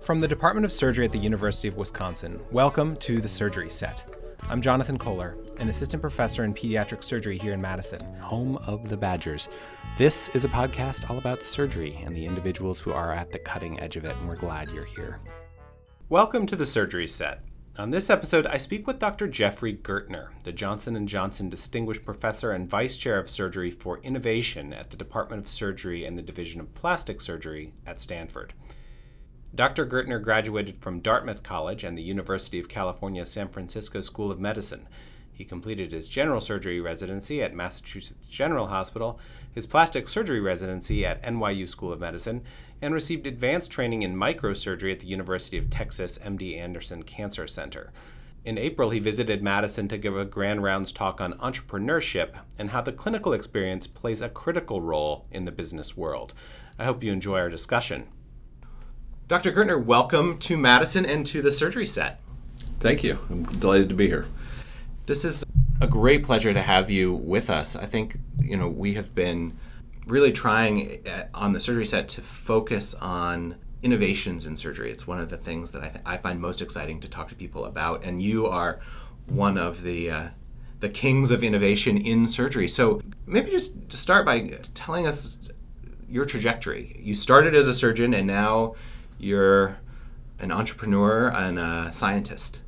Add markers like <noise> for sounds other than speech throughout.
From the Department of Surgery at the University of Wisconsin, welcome to the Surgery Set. I'm Jonathan Kohler, an assistant professor in pediatric surgery here in Madison. home of the Badgers. This is a podcast all about surgery and the individuals who are at the cutting edge of it, and we're glad you're here. Welcome to the Surgery Set. On this episode, I speak with Dr. Geoffrey Gurtner, the Johnson & Johnson Distinguished Professor and Vice Chair of Surgery for Innovation at the Department of Surgery and the Division of Plastic Surgery at Stanford. Dr. Gurtner graduated from Dartmouth College and the University of California San Francisco School of Medicine. He completed his general surgery residency at Massachusetts General Hospital, his plastic surgery residency at NYU School of Medicine, and received advanced training in microsurgery at the University of Texas MD Anderson Cancer Center. In April, he visited Madison to give a Grand Rounds talk on entrepreneurship and how the clinical experience plays a critical role in the business world. I hope you enjoy our discussion. Dr. Gurtner, welcome to Madison and to the surgery set. Thank you. I'm delighted to be here. This is a great pleasure to have you with us. I think, you know, we have been really trying at, on the surgery set to focus on innovations in surgery. It's one of the things that I, th- I find most exciting to talk to people about, and you are one of the uh, the kings of innovation in surgery. So maybe just to start by telling us your trajectory. You started as a surgeon, and now you're an entrepreneur and a scientist.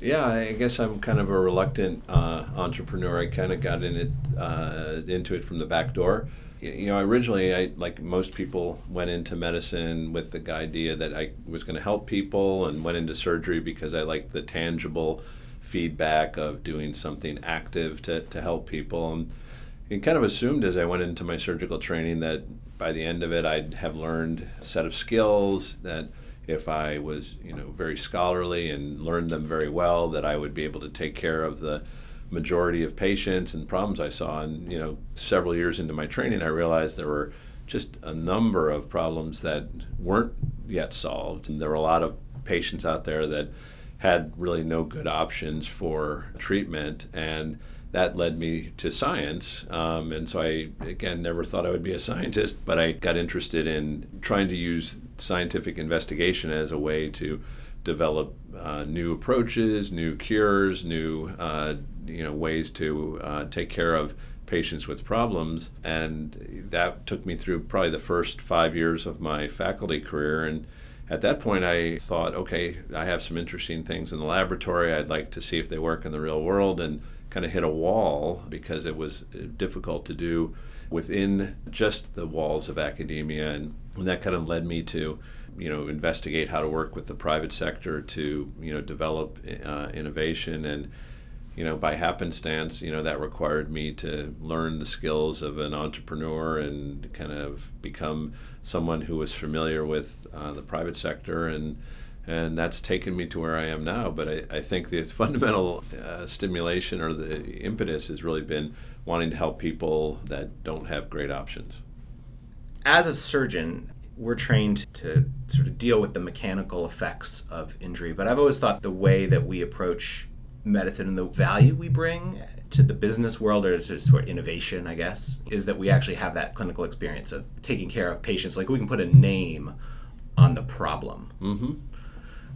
Yeah, I guess I'm kind of a reluctant uh, entrepreneur. I kind of got in it uh, into it from the back door. You know, originally, I like most people went into medicine with the idea that I was going to help people, and went into surgery because I liked the tangible feedback of doing something active to, to help people. And, and kind of assumed as I went into my surgical training that by the end of it, I'd have learned a set of skills that if I was, you know, very scholarly and learned them very well, that I would be able to take care of the majority of patients and problems I saw. And you know, several years into my training, I realized there were just a number of problems that weren't yet solved, and there were a lot of patients out there that had really no good options for treatment and that led me to science. Um, and so I, again, never thought I would be a <laughs> scientist, but I got interested in trying to use scientific investigation as a way to develop uh, new approaches, new cures, new uh, you know ways to uh, take care of patients with problems. And that took me through probably the first five years of my faculty career. And at that point, I thought, okay, I have some interesting things in the laboratory. I'd like to see if they work in the real world. And kind of hit a wall because it was difficult to do within just the walls of academia and that kind of led me to you know investigate how to work with the private sector to you know develop uh, innovation and you know by happenstance you know that required me to learn the skills of an entrepreneur and kind of become someone who was familiar with uh, the private sector and and that's taken me to where I am now. But I, I think the <laughs> fundamental uh, stimulation or the impetus has really been wanting to help people that don't have great options. As a surgeon, we're trained to sort of deal with the mechanical effects of injury, but I've always thought the way that we approach medicine and the value we bring to the business world or to sort of innovation, I guess, is that we actually have that clinical experience of taking care of patients. Like we can put a name on the problem. Mm-hmm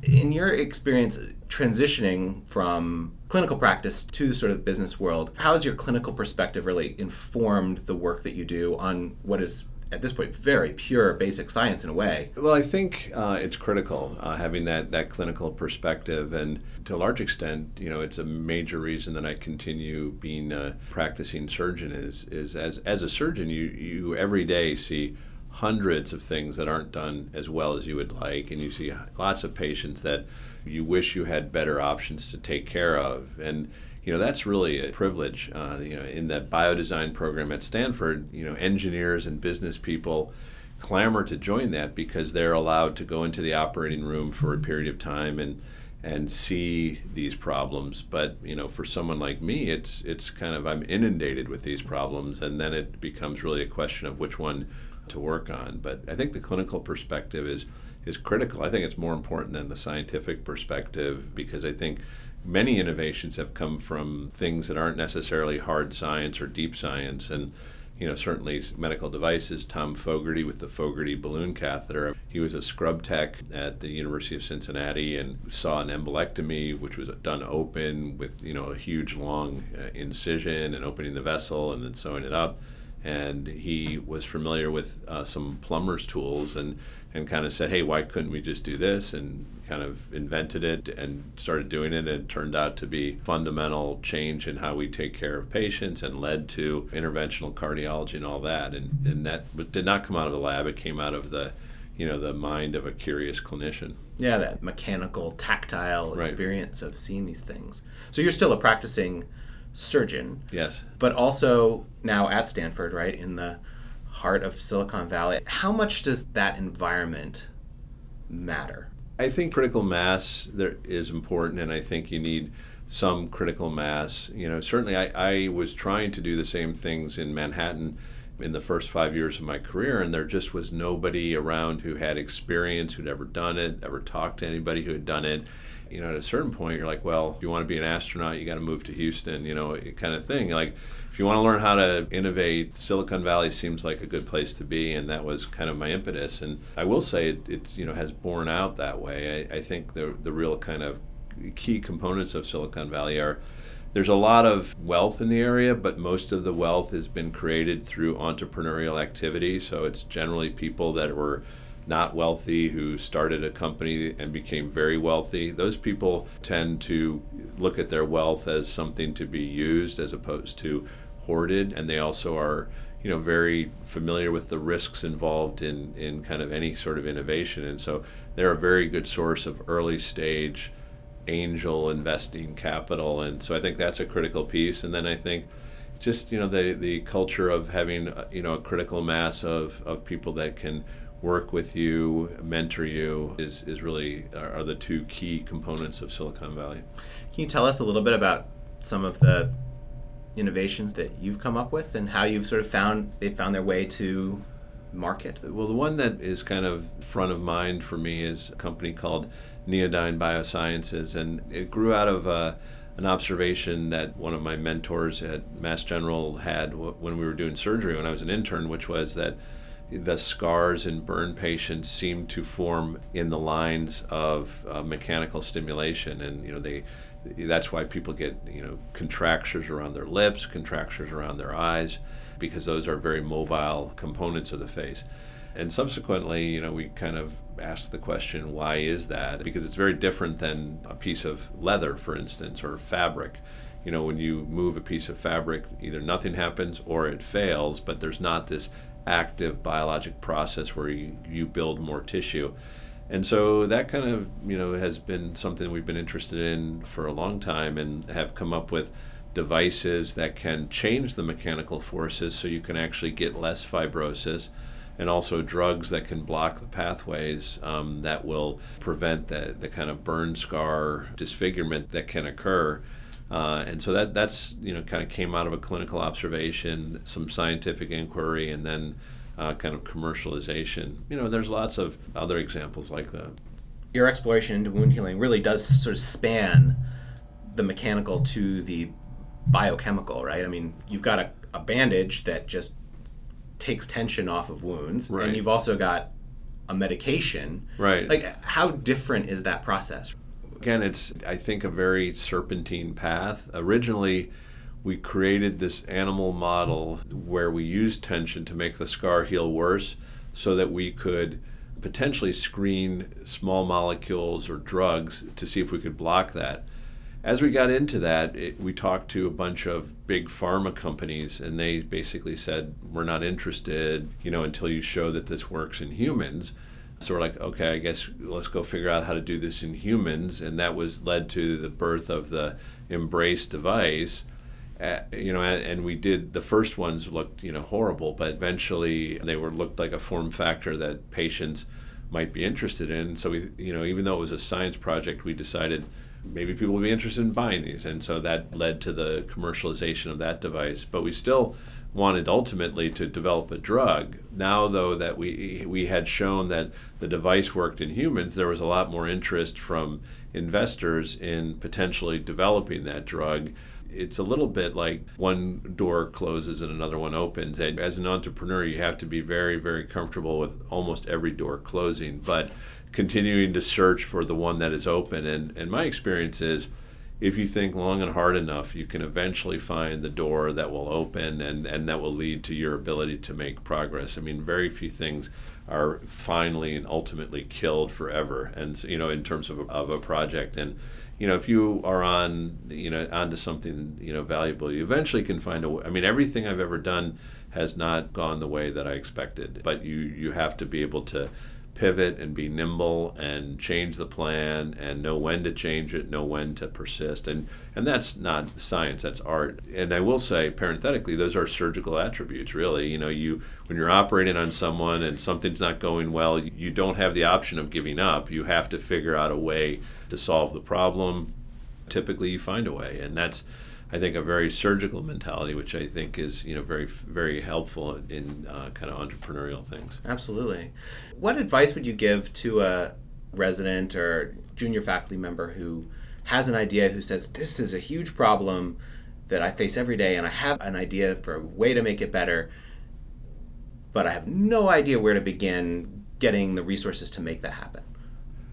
in your experience transitioning from clinical practice to the sort of business world, how has your clinical perspective really informed the work that you do on what is at this point very pure basic science in a way? Well, I think uh, it's critical uh, having that that clinical perspective, and to a large extent, you know, it's a major reason that I continue being a practicing surgeon. Is is as as a surgeon, you you every day see hundreds of things that aren't done as well as you would like, and you see lots of patients that you wish you had better options to take care of. And you know that's really a privilege. Uh, you know, in that biodesign program at Stanford, you know, engineers and business people clamor to join that because they're allowed to go into the operating room for a period of time and and see these problems. But you know, for someone like me, it's it's kind of I'm inundated with these problems, and then it becomes really a question of which one to work on. But I think the clinical perspective is is critical. I think it's more important than the scientific perspective because I think many innovations have come from things that aren't necessarily hard science or deep science and you know, certainly medical devices. Tom Fogarty with the Fogarty balloon catheter. He was a scrub tech at the University of Cincinnati and saw an embolectomy, which was done open with, you know, a huge long uh, incision and opening the vessel and then sewing it up. And he was familiar with uh, some plumber's tools and, and kind of said, hey, why couldn't we just do this? And kind of invented it and started doing it. And it turned out to be fundamental change in how we take care of patients and led to interventional cardiology and all that. And, and that did not come out of the lab. It came out of the, you know, the mind of a curious clinician. Yeah, that mechanical, tactile right. experience of seeing these things. So you're still a practicing surgeon. Yes. But also now at Stanford, right, in the heart of Silicon Valley. How much does that environment matter? I think critical mass there is important, and I think you need some critical mass. You know, certainly I, I was trying to do the same things in Manhattan in the first five years of my career, and there just was nobody around who had experience, who'd ever done it, ever talked to anybody who had done it. You know, at a certain point, you're like, well, if you want to be an astronaut, you got to move to Houston, you know, kind of thing. Like, if you want to learn how to innovate, Silicon Valley seems like a good place to be, and that was kind of my impetus. And I will say it, it's you know has borne out that way. I, I think the the real kind of key components of Silicon Valley are there's a lot of wealth in the area, but most of the wealth has been created through entrepreneurial activity. So it's generally people that were not wealthy who started a company and became very wealthy. Those people tend to look at their wealth as something to be used as opposed to hoarded, and they also are you know very familiar with the risks involved in in kind of any sort of innovation. And so they're a very good source of early stage angel investing capital. And so I think that's a critical piece. And then I think just you know the the culture of having you know a critical mass of of people that can work with you mentor you is is really are, are the two key components of Silicon Valley can you tell us a little bit about some of the innovations that you've come up with and how you've sort of found they found their way to market? Well, the one that is kind of front of mind for me is a company called Neodyne Biosciences, and it grew out of uh, an observation that one of my mentors at Mass General had when we were doing surgery when I was an intern, which was that the scars in burn patients seem to form in the lines of uh, mechanical stimulation, and you know they that's why people get you know contractures around their lips, contractures around their eyes, because those are very mobile components of the face. And subsequently, you know, we kind of asked the question, why is that? Because it's very different than a piece of leather, for instance, or fabric. You know, when you move a piece of fabric, either nothing happens or it fails, but there's not this active biologic process where you, you build more tissue. And so that kind of, you know, has been something we've been interested in for a long time and have come up with devices that can change the mechanical forces so you can actually get less fibrosis and also drugs that can block the pathways um, that will prevent the, the kind of burn scar disfigurement that can occur. Uh, and so that that's you know kind of came out of a clinical observation, some scientific inquiry, and then uh, kind of commercialization. You know, there's lots of other examples like that. Your exploration into wound healing really does sort of span the mechanical to the biochemical, right? I mean, you've got a, a bandage that just takes tension off of wounds, right. and you've also got a medication. Right. Like, how different is that process? Again, it's I think a very serpentine path. Originally, we created this animal model where we used tension to make the scar heal worse so that we could potentially screen small molecules or drugs to see if we could block that. As we got into that, it, we talked to a bunch of big pharma companies, and they basically said, We're not interested, you know, until you show that this works in humans. So we're like, okay, I guess let's go figure out how to do this in humans, and that was led to the birth of the Embrace device, uh, you know, and, and, we did the first ones looked you know horrible, but eventually they were looked like a form factor that patients might be interested in. So we, you know, even though it was a science project, we decided maybe people would be interested in buying these, and so that led to the commercialization of that device. But we still wanted ultimately to develop a drug. Now, though, that we we had shown that the device worked in humans, there was a lot more interest from investors in potentially developing that drug it's a little bit like one door closes and another one opens. And as an entrepreneur, you have to be very, very comfortable with almost every door closing, but continuing to search for the one that is open. And, and my experience is if you think long and hard enough, you can eventually find the door that will open and, and that will lead to your ability to make progress. I mean, very few things are finally and ultimately killed forever. And, you know, in terms of a, of a project. And, you know, if you are on, you know, onto something, you know, valuable, you eventually can find a. I mean, everything I've ever done has not gone the way that I expected, but you, you have to be able to pivot and be nimble and change the plan and know when to change it, know when to persist. And and that's not science, that's art. And I will say parenthetically, those are surgical attributes really. You know, you when you're operating on someone and something's not going well, you don't have the option of giving up. You have to figure out a way to solve the problem. Typically you find a way. And that's I think a very surgical mentality, which I think is you know very very helpful in uh, kind of entrepreneurial things. Absolutely. What advice would you give to a resident or junior faculty member who has an idea who says this is a huge problem that I face every day and I have an idea for a way to make it better, but I have no idea where to begin getting the resources to make that happen?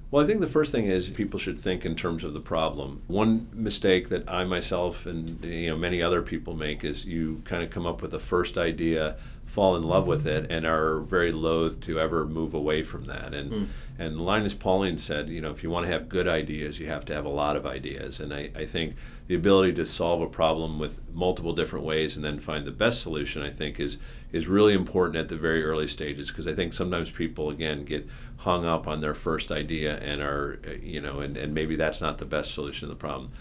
Well, I think the first thing is people should think in terms of the problem. One mistake that I myself and you know many other people make is you kind of come up with a first idea, fall in love with it, and are very loath to ever move away from that. And mm. and Linus Pauling said, you know, if you want to have good ideas, you have to have a lot of ideas. And I, I think the ability to solve a problem with multiple different ways and then find the best solution, I think, is is really important at the very early stages because I think sometimes people again get hung up on their first idea and are you know and, and maybe that's not the best solution to the problem.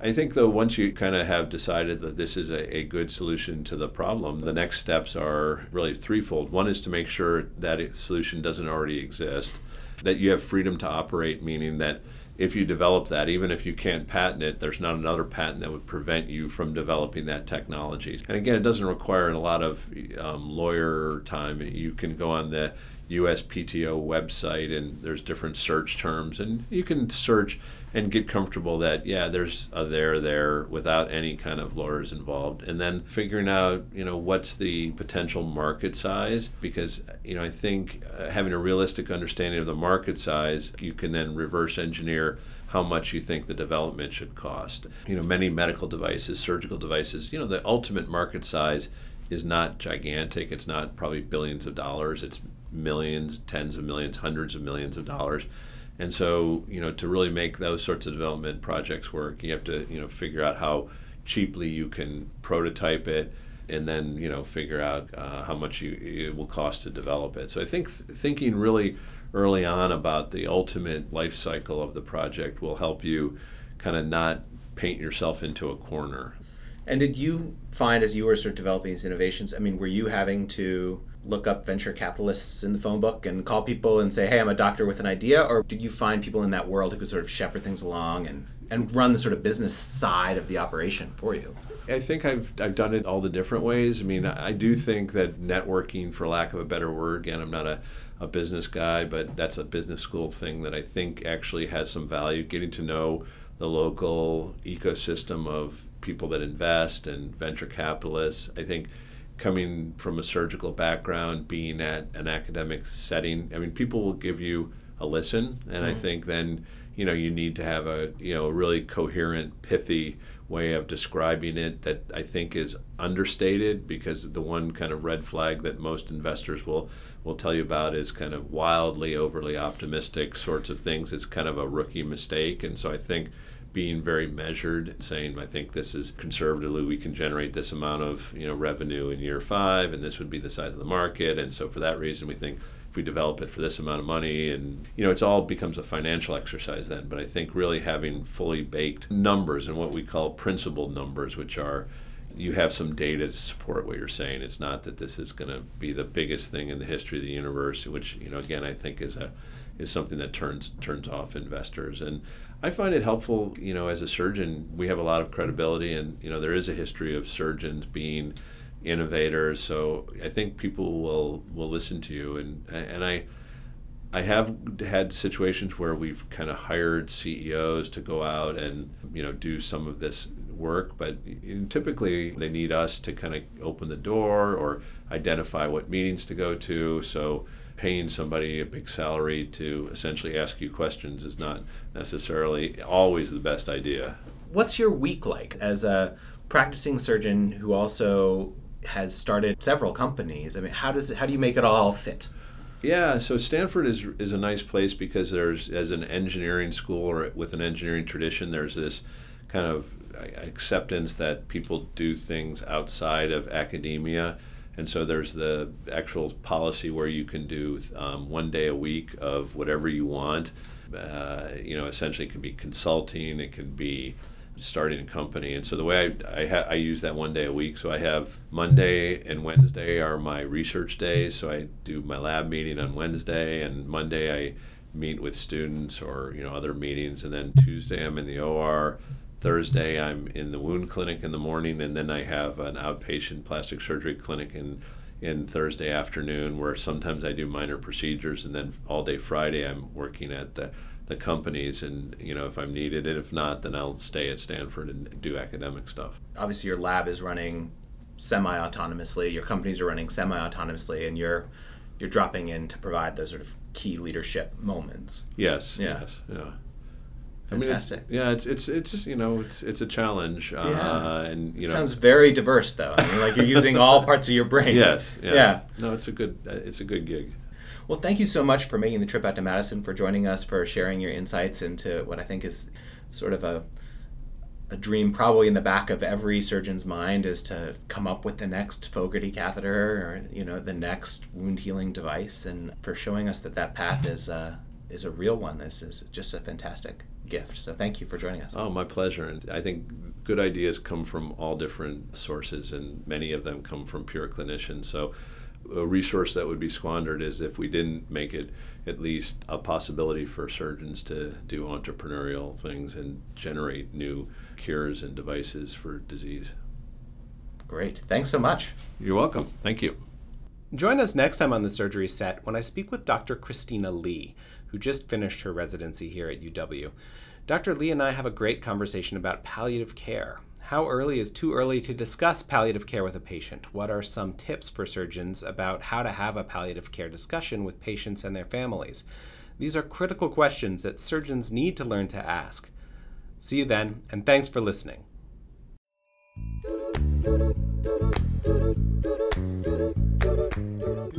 I think though once you kind of have decided that this is a, a good solution to the problem, the next steps are really threefold. One is to make sure that solution doesn't already exist, that you have freedom to operate, meaning that if you develop that, even if you can't patent it, there's not another patent that would prevent you from developing that technology. And again, it doesn't require a lot of um, lawyer time. You can go on the USPTO website and there's different search terms, and you can search and get comfortable that yeah there's a there there without any kind of lawyers involved. And then figuring out you know what's the potential market size because you know i think uh, having a realistic understanding of the market size you can then reverse engineer how much you think the development should cost. You know many medical devices surgical devices you know the ultimate market size is not gigantic. It's not probably billions of dollars. It's millions tens of millions hundreds of millions of dollars and so, you know, to really make those sorts of development projects work, you have to, you know, figure out how cheaply you can prototype it, and then, you know, figure out uh, how much you, it will cost to develop it. So I think th- thinking really early on about the ultimate life cycle of the project will help you kind of not paint yourself into a corner. And did you find as you were sort of developing these innovations, I mean, were you having to look up venture capitalists in the phone book and call people and say, hey, I'm a doctor with an idea? Or did you find people in that world who could sort of shepherd things along and, and run the sort of business side of the operation for you? I think I've, I've done it all the different ways. I mean, I do think that networking, for lack of a better word, again, I'm not a, a business guy, but that's a business school thing that I think actually has some value. Getting to know the local ecosystem of people that invest and venture capitalists. I think coming from a surgical background, being at an academic setting, I mean, people will give you a listen, and mm-hmm. I think then you know you need to have a you know a really coherent, pithy way of describing it that I think is understated because the one kind of red flag that most investors will will tell you about is kind of wildly overly optimistic sorts of things. It's kind of a rookie mistake, and so I think being very measured, saying, I think this is conservatively, we can generate this amount of you know revenue in year five, and this would be the size of the market. And so for that reason, we think if we develop it for this amount of money, and you know, it's all becomes a financial exercise then. But I think really having fully baked numbers and what we call principled numbers, which are you have some data to support what you're saying. It's not that this is going to be the biggest thing in the history of the universe, which you know again I think is a is something that turns turns off investors. And I find it helpful, you know, as a surgeon, we have a lot of credibility, and you know, there is a history of surgeons being innovators. So I think people will will listen to you, and and I. I have had situations where we've kind of hired CEOs to go out and you know do some of this work, but typically they need us to kind of open the door or identify what meetings to go to. So paying somebody a big salary to essentially ask you questions is not necessarily always the best idea. What's your week like as a practicing surgeon who also has started several companies? I mean, how does how do you make it all fit? Yeah, so Stanford is is a nice place because there's as an engineering school or with an engineering tradition, there's this kind of acceptance that people do things outside of academia. And so there's the actual policy where you can do um, one day a week of whatever you want. Uh, you know, essentially, it can be consulting, it can be starting a company. And so the way I, I, ha- I, use that one day a week, so I have Monday and Wednesday are my research days. So I do my lab meeting on Wednesday, and Monday I meet with students or you know other meetings, and then Tuesday I'm in the OR. Thursday I'm in the wound clinic in the morning, and then I have an outpatient plastic surgery clinic in in Thursday afternoon, where sometimes I do minor procedures, and then all day Friday I'm working at the the companies and you know if i'm needed and if not then i'll stay at stanford and do academic stuff. Obviously your lab is running semi-autonomously your companies are running semi-autonomously and you're you're dropping in to provide those sort of key leadership moments. Yes yeah. yes yeah Fantastic. I mean, it's, yeah, it's it's it's you know it's it's a challenge. Uh, yeah. and you it know, sounds very diverse though. I mean, like you're using all parts of your brain. Yes, yes. Yeah. No, it's a good it's a good gig. Well, thank you so much for making the trip out to Madison, for joining us, for sharing your insights into what I think is sort of a a dream probably in the back of every surgeon's mind is to come up with the next Fogarty catheter or you know the next wound healing device and for showing us that that path is uh, is a real one this is just a fantastic gift so thank you for joining us oh my pleasure and I think good ideas come from all different sources and many of them come from pure clinicians so a resource that would be squandered is if we didn't make it at least a possibility for surgeons to do entrepreneurial things and generate new cures and devices for disease. Great. Thanks so much. You're welcome. Thank you. Join us next time on the surgery set when I speak with Dr. Christina Lee, who just finished her residency here at UW. Dr. Lee and I have a great conversation about palliative care, how early is too early to discuss palliative care with a patient? What are some tips for surgeons about how to have a palliative care discussion with patients and their families? These are critical questions that surgeons need to learn to ask. See you then, and thanks for listening.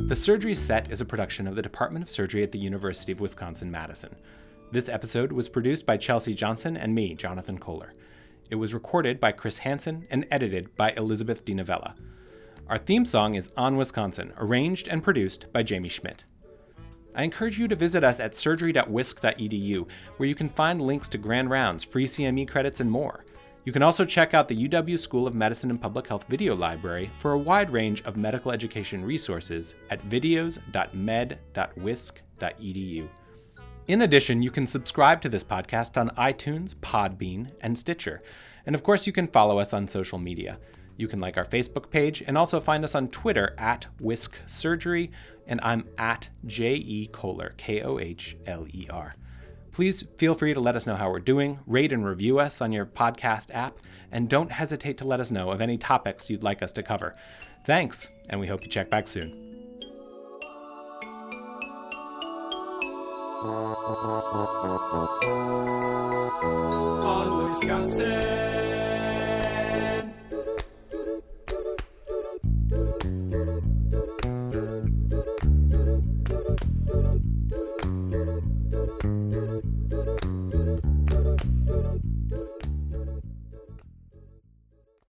The Surgery Set is a production of the Department of Surgery at the University of Wisconsin Madison. This episode was produced by Chelsea Johnson and me, Jonathan Kohler. It was recorded by Chris Hansen and edited by Elizabeth DiNovella. Our theme song is On Wisconsin, arranged and produced by Jamie Schmidt. I encourage you to visit us at surgery.wisc.edu, where you can find links to grand rounds, free CME credits, and more. You can also check out the UW School of Medicine and Public Health video library for a wide range of medical education resources at videos.med.wisc.edu. In addition, you can subscribe to this podcast on iTunes, Podbean, and Stitcher. And of course, you can follow us on social media. You can like our Facebook page and also find us on Twitter at Wisc Surgery, and I'm at J.E. Kohler, K O H L E R. Please feel free to let us know how we're doing, rate and review us on your podcast app, and don't hesitate to let us know of any topics you'd like us to cover. Thanks, and we hope you check back soon.